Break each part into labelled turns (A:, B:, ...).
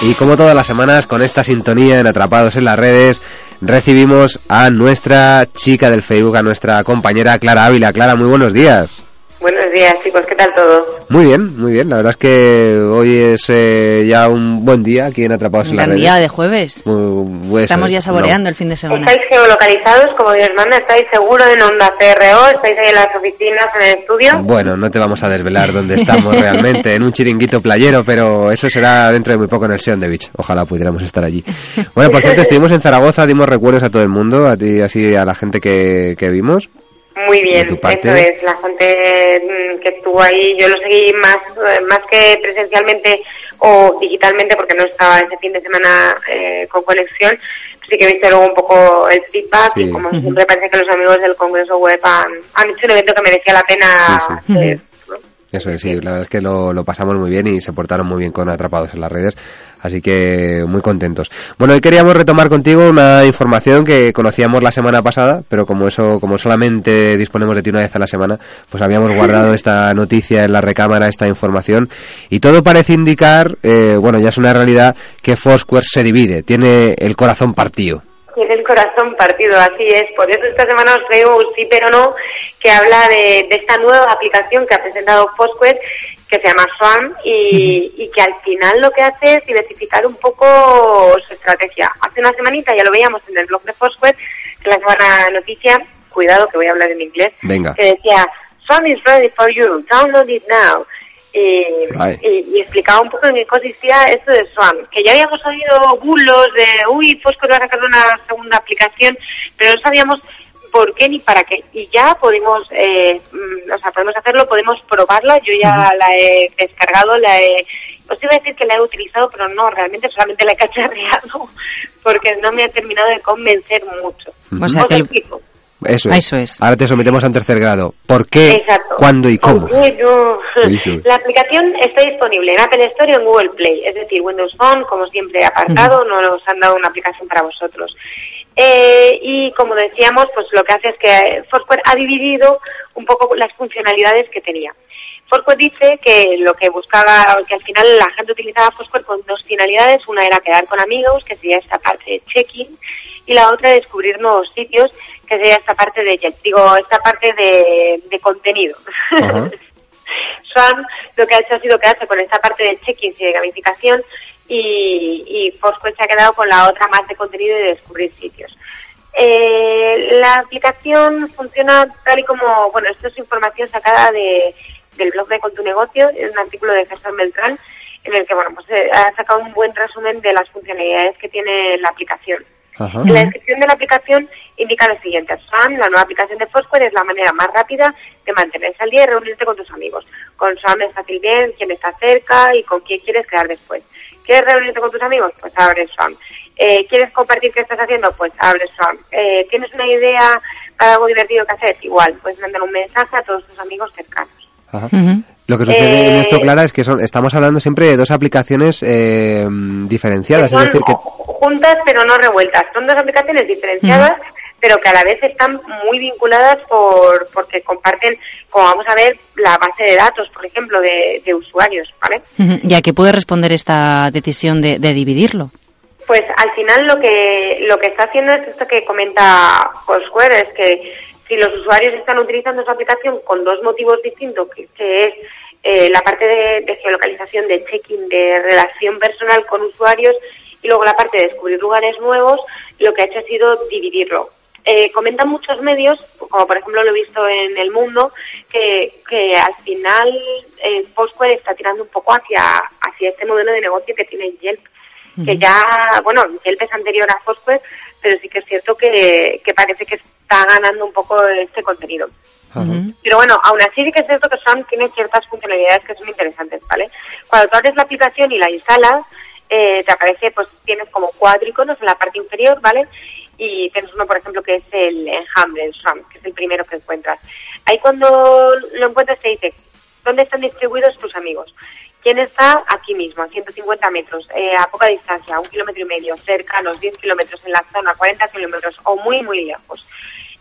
A: Y como todas las semanas, con esta sintonía en Atrapados en las redes, recibimos a nuestra chica del Facebook, a nuestra compañera Clara Ávila. Clara, muy buenos días.
B: Buenos días, chicos, ¿qué tal todo?
A: Muy bien, muy bien. La verdad es que hoy es eh, ya un buen día aquí en Atrapados
C: Un
A: en
C: gran
A: redes.
C: día de jueves.
A: Muy- pues,
C: Estamos ya
A: no.
C: saboreando el fin de semana.
B: ¿Estáis geolocalizados, como Dios manda? ¿Estáis seguros en Onda CRO? ¿Estáis ahí en las oficinas, en el estudio?
A: Bueno, no te vamos a desvelar dónde estamos realmente, en un chiringuito playero, pero eso será dentro de muy poco en el Seon de Beach. Ojalá pudiéramos estar allí. Bueno, por cierto, estuvimos en Zaragoza, dimos recuerdos a todo el mundo, a ti, así a la gente que, que vimos.
B: Muy bien, eso es. La gente mm, que estuvo ahí, yo lo seguí más, eh, más que presencialmente o digitalmente, porque no estaba ese fin de semana eh, con conexión. Sí que he visto luego un poco el feedback
A: Sí.
B: y como siempre parece que los amigos del Congreso Web han, han hecho un evento que merecía la pena
A: Sí, sí.
B: hacer, ¿no?
A: Eso es, sí, la verdad es que lo, lo pasamos muy bien y se portaron muy bien con Atrapados en las redes, así que muy contentos. Bueno, hoy queríamos retomar contigo una información que conocíamos la semana pasada, pero como eso, como solamente disponemos de ti una vez a la semana, pues habíamos guardado esta noticia en la recámara, esta información, y todo parece indicar, eh, bueno, ya es una realidad, que Foursquare se divide, tiene el corazón partido.
B: Tiene el corazón partido, así es. Por eso esta semana os traigo un sí pero no que habla de, de esta nueva aplicación que ha presentado Foursquare que se llama Swan y, y que al final lo que hace es diversificar un poco su estrategia. Hace una semanita ya lo veíamos en el blog de Foursquare que la semana noticia, cuidado que voy a hablar en inglés,
A: Venga.
B: que decía Swan is ready for you, download it now. Y,
A: Right.
B: y- y explicaba un poco en qué consistía esto de Swan, que ya habíamos oído bulos de, uy, Foursquare va a sacar una segunda aplicación, pero no sabíamos por qué ni para qué. Y ya podemos, eh, mm, o sea, podemos hacerlo, podemos probarla. Yo ya la he descargado, la he, os iba a decir que la he utilizado, pero no, realmente solamente la he cacharreado, porque no me ha terminado de convencer mucho.
C: O sea que.
A: Eso es.
C: Eso es.
A: Ahora te sometemos a un tercer grado. ¿Por qué,
B: Exacto.
A: cuándo y cómo?
B: La aplicación está disponible en Apple Store y en Google Play, es decir, Windows Phone, como siempre, apartado, no nos han dado una aplicación para vosotros. Eh, y como decíamos, pues lo que hace es que Foursquare ha dividido un poco las funcionalidades que tenía. Foursquare dice que lo que buscaba, que al final la gente utilizaba Foursquare con dos finalidades. Una era quedar con amigos, que sería esta parte de check-in, y la otra descubrir nuevos sitios, que sería esta parte de, digo, esta parte de, de contenido.
A: Ajá.
B: Swan lo que ha hecho ha sido quedarse con esta parte de check-in y de gamificación y, y Foursquare se ha quedado con la otra más de contenido y de descubrir sitios. Eh, la aplicación funciona tal y como, bueno, esto es información sacada de, del blog de Con tu negocio, es un artículo de Gerson Beltrán, en el que, bueno, pues eh, ha sacado un buen resumen de las funcionalidades que tiene la aplicación.
A: Ajá.
B: En la descripción de la aplicación indica lo siguiente. Swan, la nueva aplicación de Foursquare, es la manera más rápida de mantenerse al día y reunirte con tus amigos. Con Swan es fácil ver quién está cerca y con quién quieres quedar después. ¿Quieres reunirte con tus amigos? Pues abre Swan. Eh, ¿Quieres compartir qué estás haciendo? Pues abre Swan. Eh, ¿Tienes una idea para algo divertido que hacer? Igual, puedes mandar un mensaje a todos tus amigos cercanos.
A: Ajá. Lo que sucede en
B: Eh,
A: esto, Clara, es que son, estamos hablando siempre de dos aplicaciones eh, diferenciadas.
B: Que
A: Es
B: son
A: decir, que
B: juntas pero no revueltas. Son dos aplicaciones diferenciadas, pero que a la vez están muy vinculadas por porque comparten, como vamos a ver, la base de datos, por ejemplo, de, de usuarios, ¿vale?
C: ¿Y a qué puede responder esta decisión de, de dividirlo?
B: Pues al final lo que lo que está haciendo es esto que comenta Foursquare, es que si los usuarios están utilizando su aplicación con dos motivos distintos, que, que es eh, la parte de, de geolocalización, de check-in, de relación personal con usuarios y luego la parte de descubrir lugares nuevos, lo que ha hecho ha sido dividirlo. Eh, comentan muchos medios, como por ejemplo lo he visto en El Mundo, que, que al final eh, Foursquare está tirando un poco hacia, hacia este modelo de negocio que tiene Yelp que ya, bueno, Yelp es anterior a Foursquare, pero sí que es cierto que, que parece que está ganando un poco este contenido. Pero bueno, aún así sí que es cierto que son, tiene ciertas funcionalidades que son interesantes, ¿vale? Cuando tú abres la aplicación y la instalas, eh, te aparece, pues tienes como cuatro iconos en la parte inferior, ¿vale? Y tienes uno, por ejemplo, que es el enjambre, el SWAM, que es el primero que encuentras. Ahí cuando lo encuentras te dice, ¿dónde están distribuidos tus amigos? ¿Quién está aquí mismo, a 150 metros, eh, a poca distancia, a un kilómetro y medio, cercanos, 10 kilómetros en la zona, 40 kilómetros o muy, muy lejos?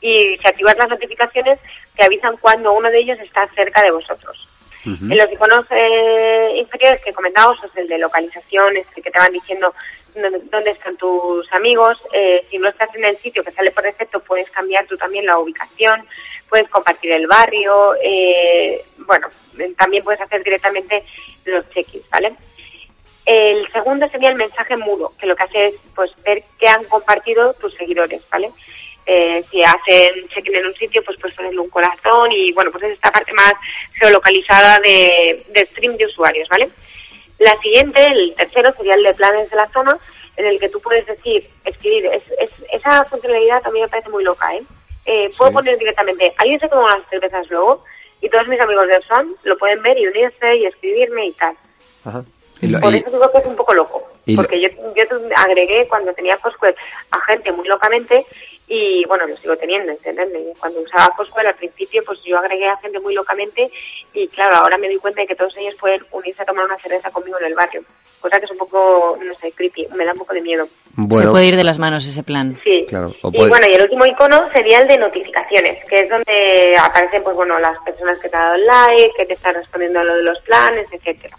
B: Y si activas las notificaciones, te avisan cuando uno de ellos está cerca de vosotros. En los iconos eh, inferiores que comentábamos, es el de localización, es el que te van diciendo dónde están tus amigos. Eh, si no estás en el sitio que sale por defecto, puedes cambiar tú también la ubicación, puedes compartir el barrio, eh, bueno, también puedes hacer directamente los check-ins, ¿vale? El segundo sería el mensaje mudo, que lo que hace es pues ver qué han compartido tus seguidores, ¿vale? Eh, si hacen check-in en un sitio, pues pues ponerle un corazón y bueno, pues es esta parte más geolocalizada de, de stream de usuarios, ¿vale? La siguiente, el tercero, sería el de planes de la zona, en el que tú puedes decir, escribir, es, esa funcionalidad también me parece muy loca, ¿eh? eh puedo poner directamente, alguien se toma unas cervezas luego, y todos mis amigos del son lo pueden ver y unirse y escribirme y tal. Ajá. Por eso digo que es un poco loco. Porque yo, yo agregué cuando tenía Foursquare a gente muy locamente y bueno, lo sigo teniendo, ¿entendés? Cuando usaba Foursquare al principio, pues yo agregué a gente muy locamente y claro, ahora me doy cuenta de que todos ellos pueden unirse a tomar una cerveza conmigo en el barrio. Cosa que es un poco, no sé, creepy, me da un poco de miedo.
C: Se puede ir de las manos ese plan.
B: Sí. Claro. Y bueno, y el último icono sería el de notificaciones, que es donde aparecen, pues bueno, las personas que te han dado like, que te están respondiendo a lo de los planes, etcétera.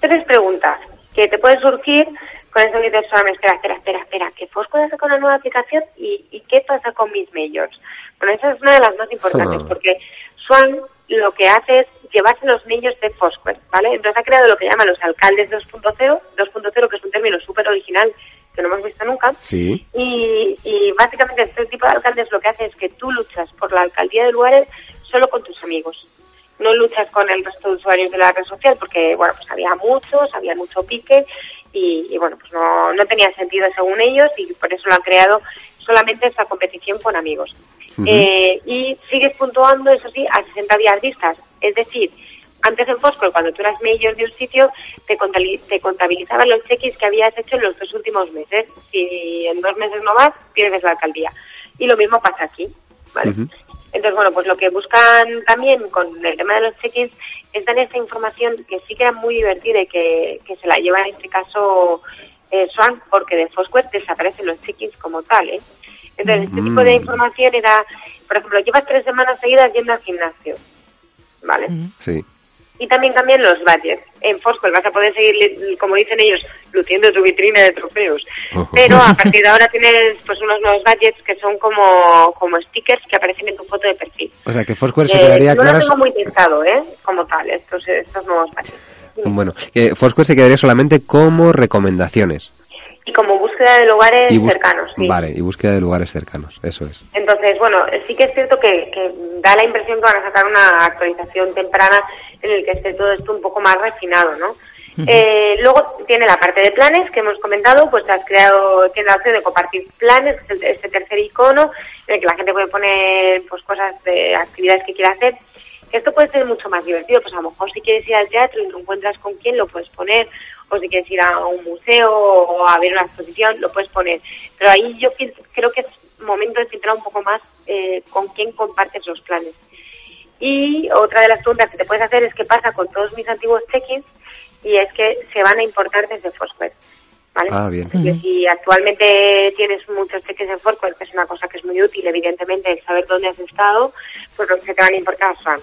B: Tres preguntas que te pueden surgir con eso que dices, espera, espera, espera, espera, ¿qué Foursquare hace con la nueva aplicación y, y qué pasa con mis majors? Bueno, esa es una de las más importantes, porque Swan lo que hace es llevarse los majors de Foursquare, ¿vale? Entonces ha creado lo que llaman los alcaldes 2.0, 2.0 que es un término súper original que no hemos visto nunca.
A: Sí.
B: Y, y básicamente este tipo de alcaldes lo que hace es que tú luchas por la alcaldía de lugares solo con tus amigos no luchas con el resto de usuarios de la red social porque, bueno, pues había muchos, había mucho pique y, bueno, pues no, no tenía sentido según ellos y por eso lo han creado solamente esta competición con amigos. eh, y sigues puntuando, eso sí, a 60 días vistas. Es decir, antes en Fosco, cuando tú eras mayor de un sitio, te, te contabilizaban los cheques que habías hecho en los dos últimos meses. Si en dos meses no vas, pierdes la alcaldía. Y lo mismo pasa aquí, ¿vale? Entonces, bueno, pues lo que buscan también con el tema de los check-ins es dar esa información que sí que era muy divertida y que, se la lleva en este caso eh, Swan, porque de Foursquare desaparecen los check-ins como tal, ¿eh? Entonces, este tipo de mm. información era, por ejemplo, llevas tres semanas seguidas yendo al gimnasio, ¿vale?
A: Sí
B: y también cambian los budgets. En Foursquare vas a poder seguir, como dicen ellos, luciendo tu vitrina de trofeos. Pero a partir de ahora tienes pues unos nuevos budgets que son como, como stickers que aparecen en tu foto de perfil.
A: O sea que Foursquare se quedaría
B: no lo tengo muy testado, ¿eh? Como tal, estos, estos nuevos budgets.
A: Bueno, Foursquare se quedaría solamente como recomendaciones.
B: Y como búsqueda de lugares cercanos, sí.
A: Vale, y búsqueda de lugares cercanos, eso es.
B: Entonces, bueno, sí que es cierto que, que da la impresión que van a sacar una actualización temprana en el que esté todo esto un poco más refinado, ¿no? Eh, luego tiene la parte de planes que hemos comentado, pues has creado, tiene la opción de compartir planes, que es este tercer icono, en el que la gente puede poner pues cosas de actividades que quiera hacer. Esto puede ser mucho más divertido, pues a lo mejor si quieres ir al teatro y no encuentras con quién, lo puedes poner, o si quieres ir a un museo o a ver una exposición, lo puedes poner. Pero ahí yo creo que es momento de centrar un poco más eh, con quién compartes los planes. Y otra de las preguntas que te puedes hacer es qué pasa con todos mis antiguos check-ins y es que se van a importar desde Foursquare. ¿Vale?
A: Ah, bien.
B: si actualmente tienes muchos cheques en Foursquare, que es una cosa que es muy útil, evidentemente, el saber dónde has estado, pues se te van a importar son.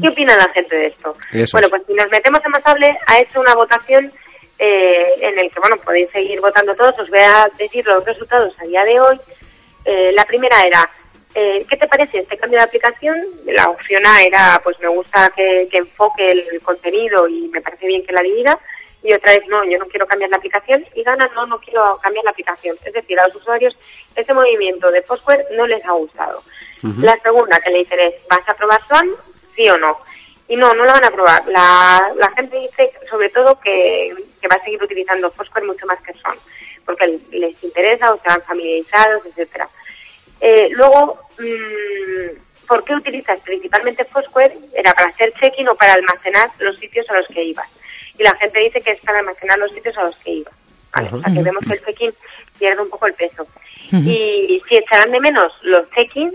B: ¿Qué opina la gente de esto? Bueno, pues si nos metemos en Masable, ha hecho una votación eh, en el que, bueno, podéis seguir votando todos. Os voy a decir los resultados a día de hoy. Eh, la primera era eh, ¿Qué te parece este cambio de aplicación? La opción A era, pues me gusta que, enfoque el, contenido y me parece bien que la divida. Y otra vez, no, yo no quiero cambiar la aplicación. Y gana, no, no quiero cambiar la aplicación. Es decir, a los usuarios este movimiento de Foursquare no les ha gustado. La segunda que le dicen es, ¿vas a probar Swan? Sí o no. Y no, no lo van a probar. La, la gente dice, sobre todo, que, que va a seguir utilizando Foursquare mucho más que Swan, porque les interesa o están familiarizados, etcétera. Eh, luego, mmm, ¿por qué utilizas principalmente Foursquare? Era para hacer check-in o para almacenar los sitios a los que ibas. Y la gente dice que es para almacenar los sitios a los que ibas. Vale, o sea que vemos que el check-in pierde un poco el peso. Y si echarán de menos los check-ins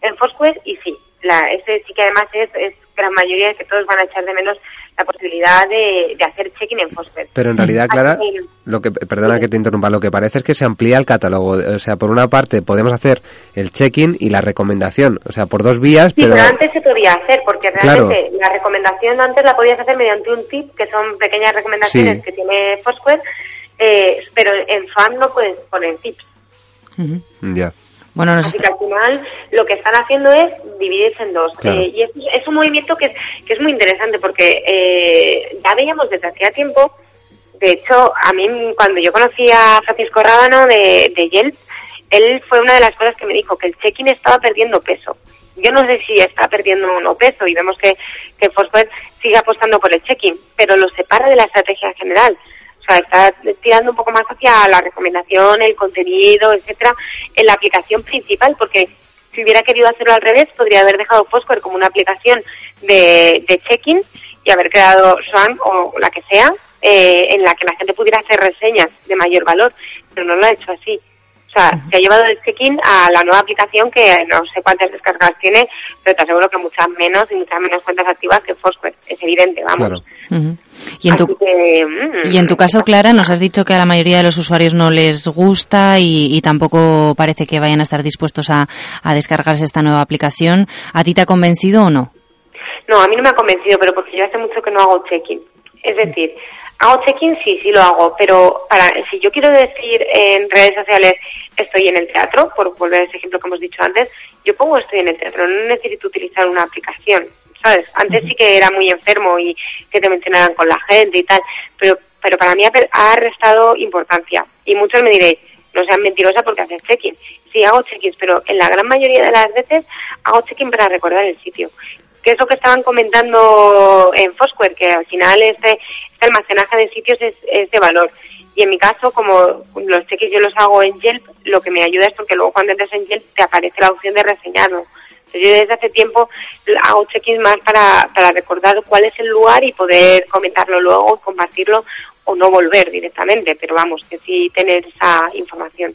B: en Foursquare, y sí, la, ese sí que además es, es gran mayoría de que todos van a echar de menos la posibilidad de, de hacer check-in en Foursquare.
A: Pero en realidad, Clara, lo que, perdona que te interrumpa, lo que parece es que se amplía el catálogo. O sea, por una parte podemos hacer el check-in y la recomendación, o sea, por dos vías,
B: Sí,
A: pero...
B: pero antes se podía hacer, porque realmente la recomendación antes la podías hacer mediante un tip, que son pequeñas recomendaciones
A: Sí.
B: que tiene Foursquare, eh, pero en FAM no puedes poner tips.
A: Ya.
C: Bueno, nos
B: Así que al final lo que están haciendo es dividirse en dos.
A: Claro.
B: Eh, y es, es un movimiento que es, que es muy interesante porque eh, ya veíamos desde hacía tiempo, de hecho, a mí cuando yo conocí a Francisco Rábano de, de Yelp, él fue una de las cosas que me dijo, que el check-in estaba perdiendo peso. Yo no sé si está perdiendo o no peso y vemos que, que sigue apostando por el check-in, pero lo separa de la estrategia general. O sea, está tirando un poco más hacia la recomendación, el contenido, etcétera, en la aplicación principal, porque si hubiera querido hacerlo al revés, podría haber dejado Foursquare como una aplicación de, de check-in y haber creado Swan o la que sea, eh, en la que la gente pudiera hacer reseñas de mayor valor, pero no lo ha hecho así. O sea, se ha llevado el check-in a la nueva aplicación que no sé cuántas descargas tiene, pero te aseguro que muchas menos y muchas menos cuentas activas que Foursquare. Es evidente, vamos.
A: Claro.
C: Ujú. Y en tu
B: que, mm,
C: y en tu caso, Clara, nos has dicho que a la mayoría de los usuarios no les gusta y, y tampoco parece que vayan a estar dispuestos a, a descargarse esta nueva aplicación. ¿A ti te ha convencido o no?
B: No, a mí no me ha convencido, pero porque yo hace mucho que no hago check-in. Es decir, hago check-in, sí, sí lo hago, pero para si yo quiero decir en redes sociales estoy en el teatro, por volver a ese ejemplo que hemos dicho antes, yo pongo estoy en el teatro, no necesito utilizar una aplicación, ¿sabes? Antes sí que era muy enfermo y que te mencionaran con la gente y tal, pero pero para mí ha, restado importancia. Y muchos me diréis, no sean mentirosa porque haces check-in. Sí, hago check-ins, pero en la gran mayoría de las veces hago check-in para recordar el sitio que es lo que estaban comentando en Foursquare, que al final este almacenaje de sitios es, es de valor. Y en mi caso, como los cheques yo los hago en Yelp, lo que me ayuda es porque luego cuando entres en Yelp te aparece la opción de reseñarlo. Entonces yo desde hace tiempo hago check-ins más para, para recordar cuál es el lugar y poder comentarlo luego, compartirlo o no volver directamente, pero vamos, que sí tener esa información.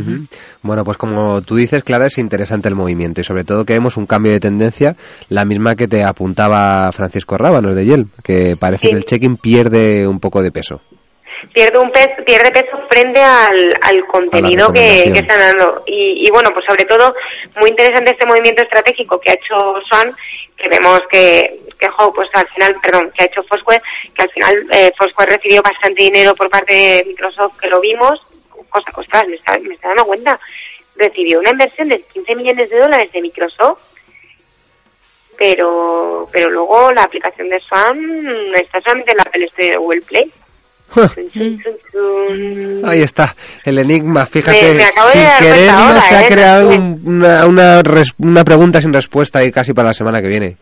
A: Ujú. Bueno, pues como tú dices, Clara, es interesante el movimiento y sobre todo que vemos un cambio de tendencia, la misma que te apuntaba Francisco Rábanos de Yelp, que parece
B: Sí.
A: que el check-in pierde un poco de peso.
B: pierde un peso, pierde peso frente al, al contenido que, que están dando. Y, y bueno, pues sobre todo, muy interesante este movimiento estratégico que ha hecho Swan, que vemos que, que jo, pues al final, perdón, que ha hecho Foursquare, que al final eh, Foursquare recibió bastante dinero por parte de Microsoft, que lo vimos, ostras, me está, me está dando cuenta, recibió una inversión de 15 millones de dólares de Microsoft, pero pero luego la aplicación de Swan está solamente en la Apple Store y Google Play.
A: Ahí está, el enigma. Fíjate,
B: Me- me
A: sin querer
B: ahora,
A: nos ha
B: ¿eh?
A: creado un- una, una, res- una pregunta sin respuesta ahí casi para la semana que viene.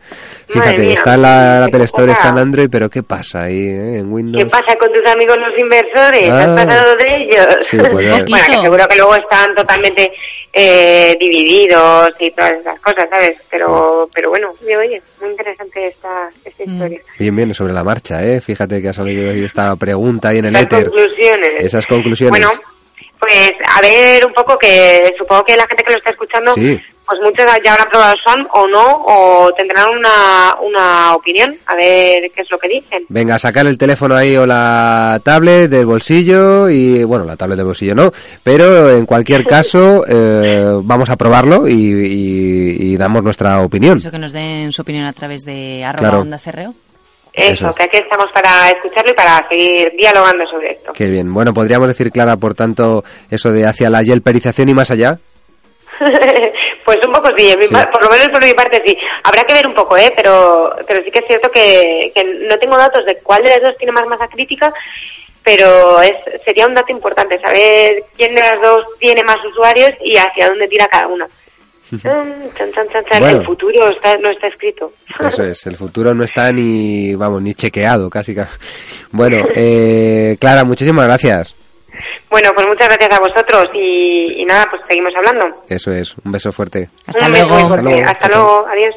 A: Fíjate, está en la, la Apple Store, está en Android, pero ¿qué pasa ahí eh, en Windows?
B: ¿Qué pasa con tus amigos los inversores?
A: Ah.
B: ¿Has pasado de ellos?
A: Sí, pues
B: bueno, que seguro que luego están totalmente eh, divididos y todas esas cosas, ¿sabes? Pero pero bueno, oye, oye, muy interesante esta, esta
C: Mm.
B: historia.
A: Bien, bien, sobre la marcha, ¿eh? Fíjate que ha salido ahí esta pregunta ahí en el
B: Las
A: éter.
B: conclusiones.
A: Esas conclusiones.
B: Bueno, pues a ver un poco que supongo que la gente que lo está escuchando,
A: Sí.
B: Pues muchos ya habrán probado Swan o no, o tendrán una, una opinión, a ver qué es lo que dicen.
A: Venga, sacar el teléfono ahí o la tablet del bolsillo y, bueno, la tablet del bolsillo no, pero en cualquier caso eh, vamos a probarlo y, y- y damos nuestra opinión.
C: Eso que nos den su opinión a través de arroba
A: Claro.
C: onda cerreo.
B: Eso,
A: Eso es.
B: que aquí estamos para escucharlo y para seguir dialogando sobre esto.
A: Qué bien. Bueno, podríamos decir, Clara, por tanto, eso de hacia la yelperización y más allá.
B: pues un poco sí,
A: Sí.
B: par- por lo menos por mi parte sí. Habrá que ver un poco, ¿eh? Pero, pero sí que es cierto que, que no tengo datos de cuál de las dos tiene más masa crítica, pero es, sería un dato importante saber quién de las dos tiene más usuarios y hacia dónde tira cada una. Mm, el futuro está, no está escrito.
A: Eso es, el futuro no está ni, vamos, ni chequeado, casi. Bueno, eh, Clara, muchísimas gracias.
B: Bueno, pues muchas gracias a vosotros y, nada, pues seguimos hablando.
A: Eso es, un beso fuerte.
C: Hasta luego.
B: Hasta luego, adiós.